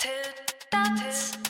Thank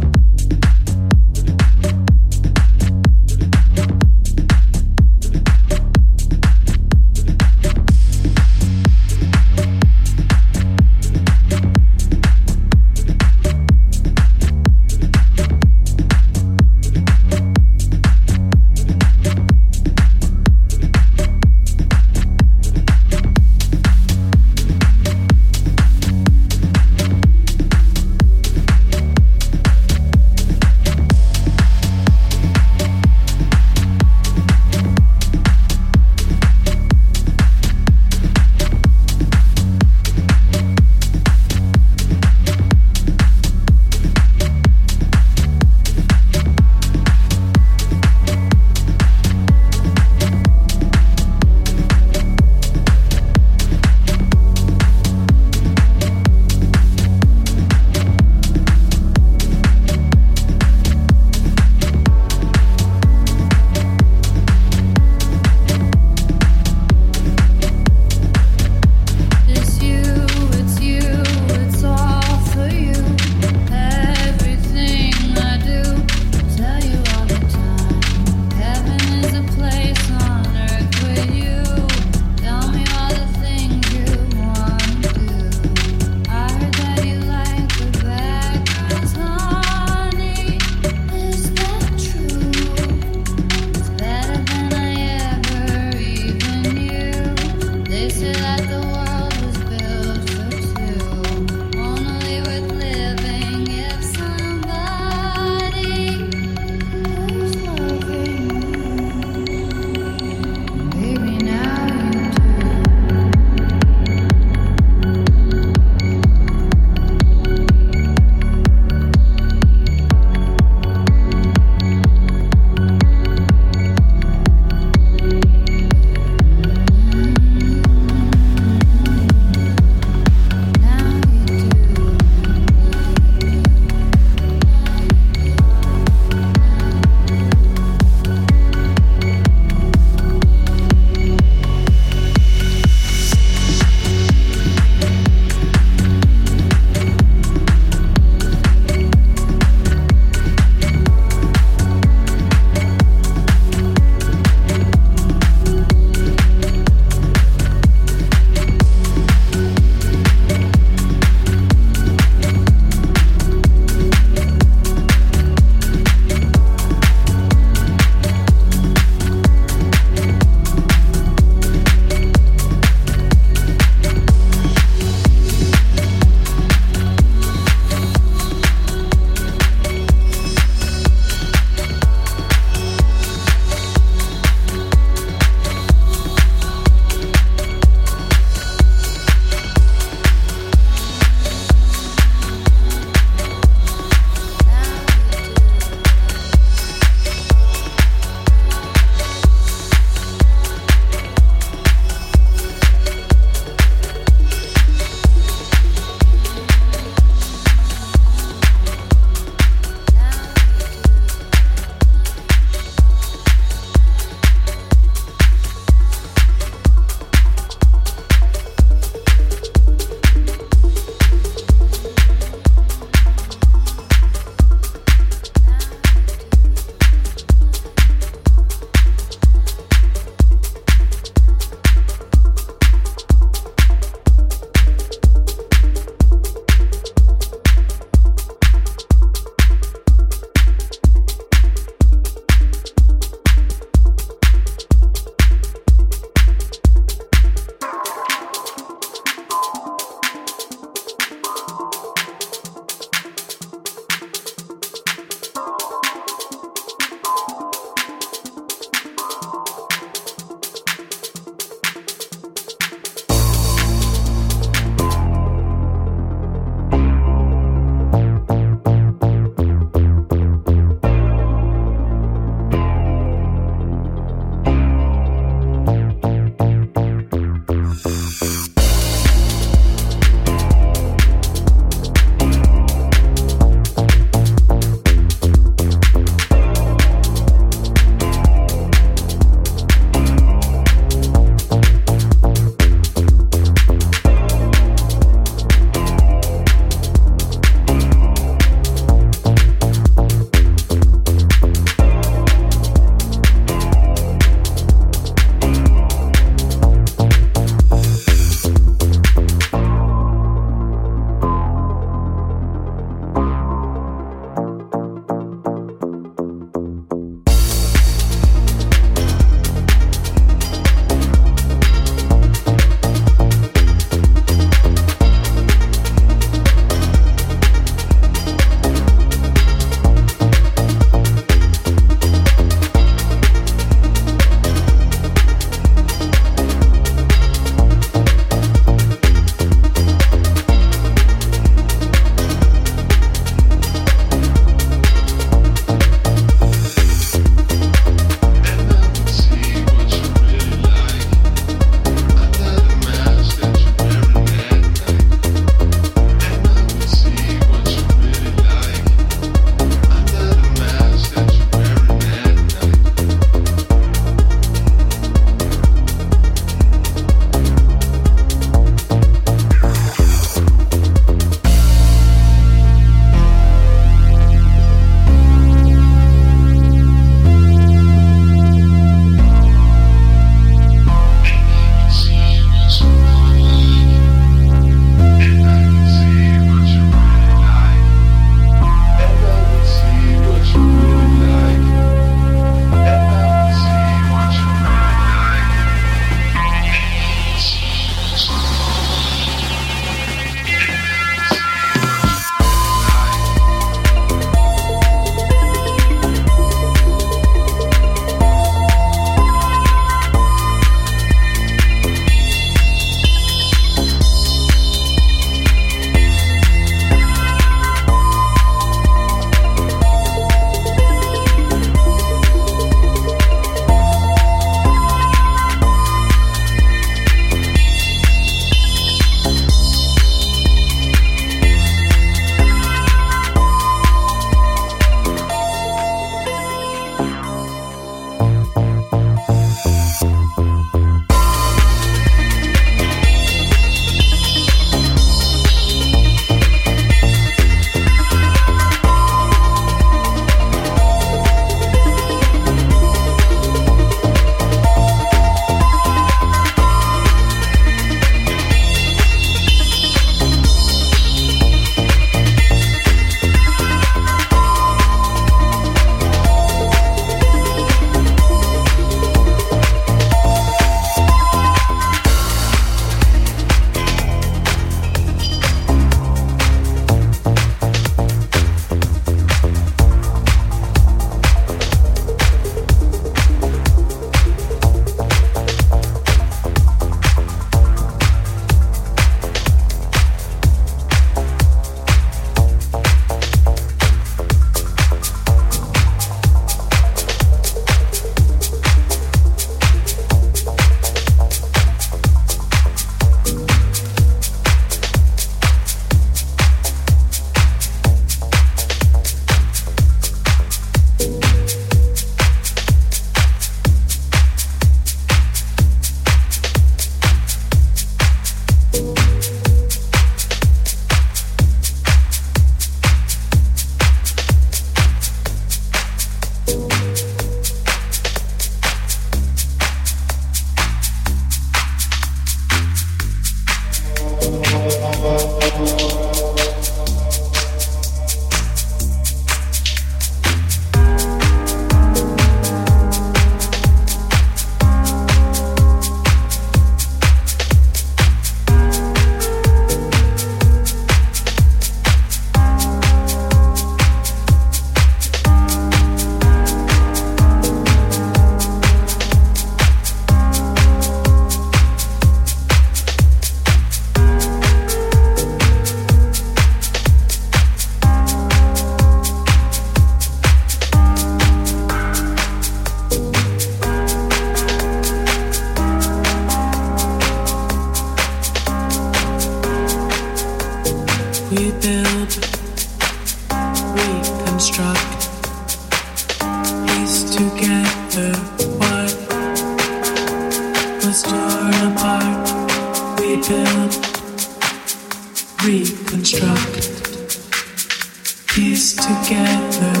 together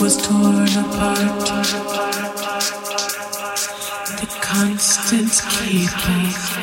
was torn apart. The constant keeping.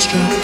Construct.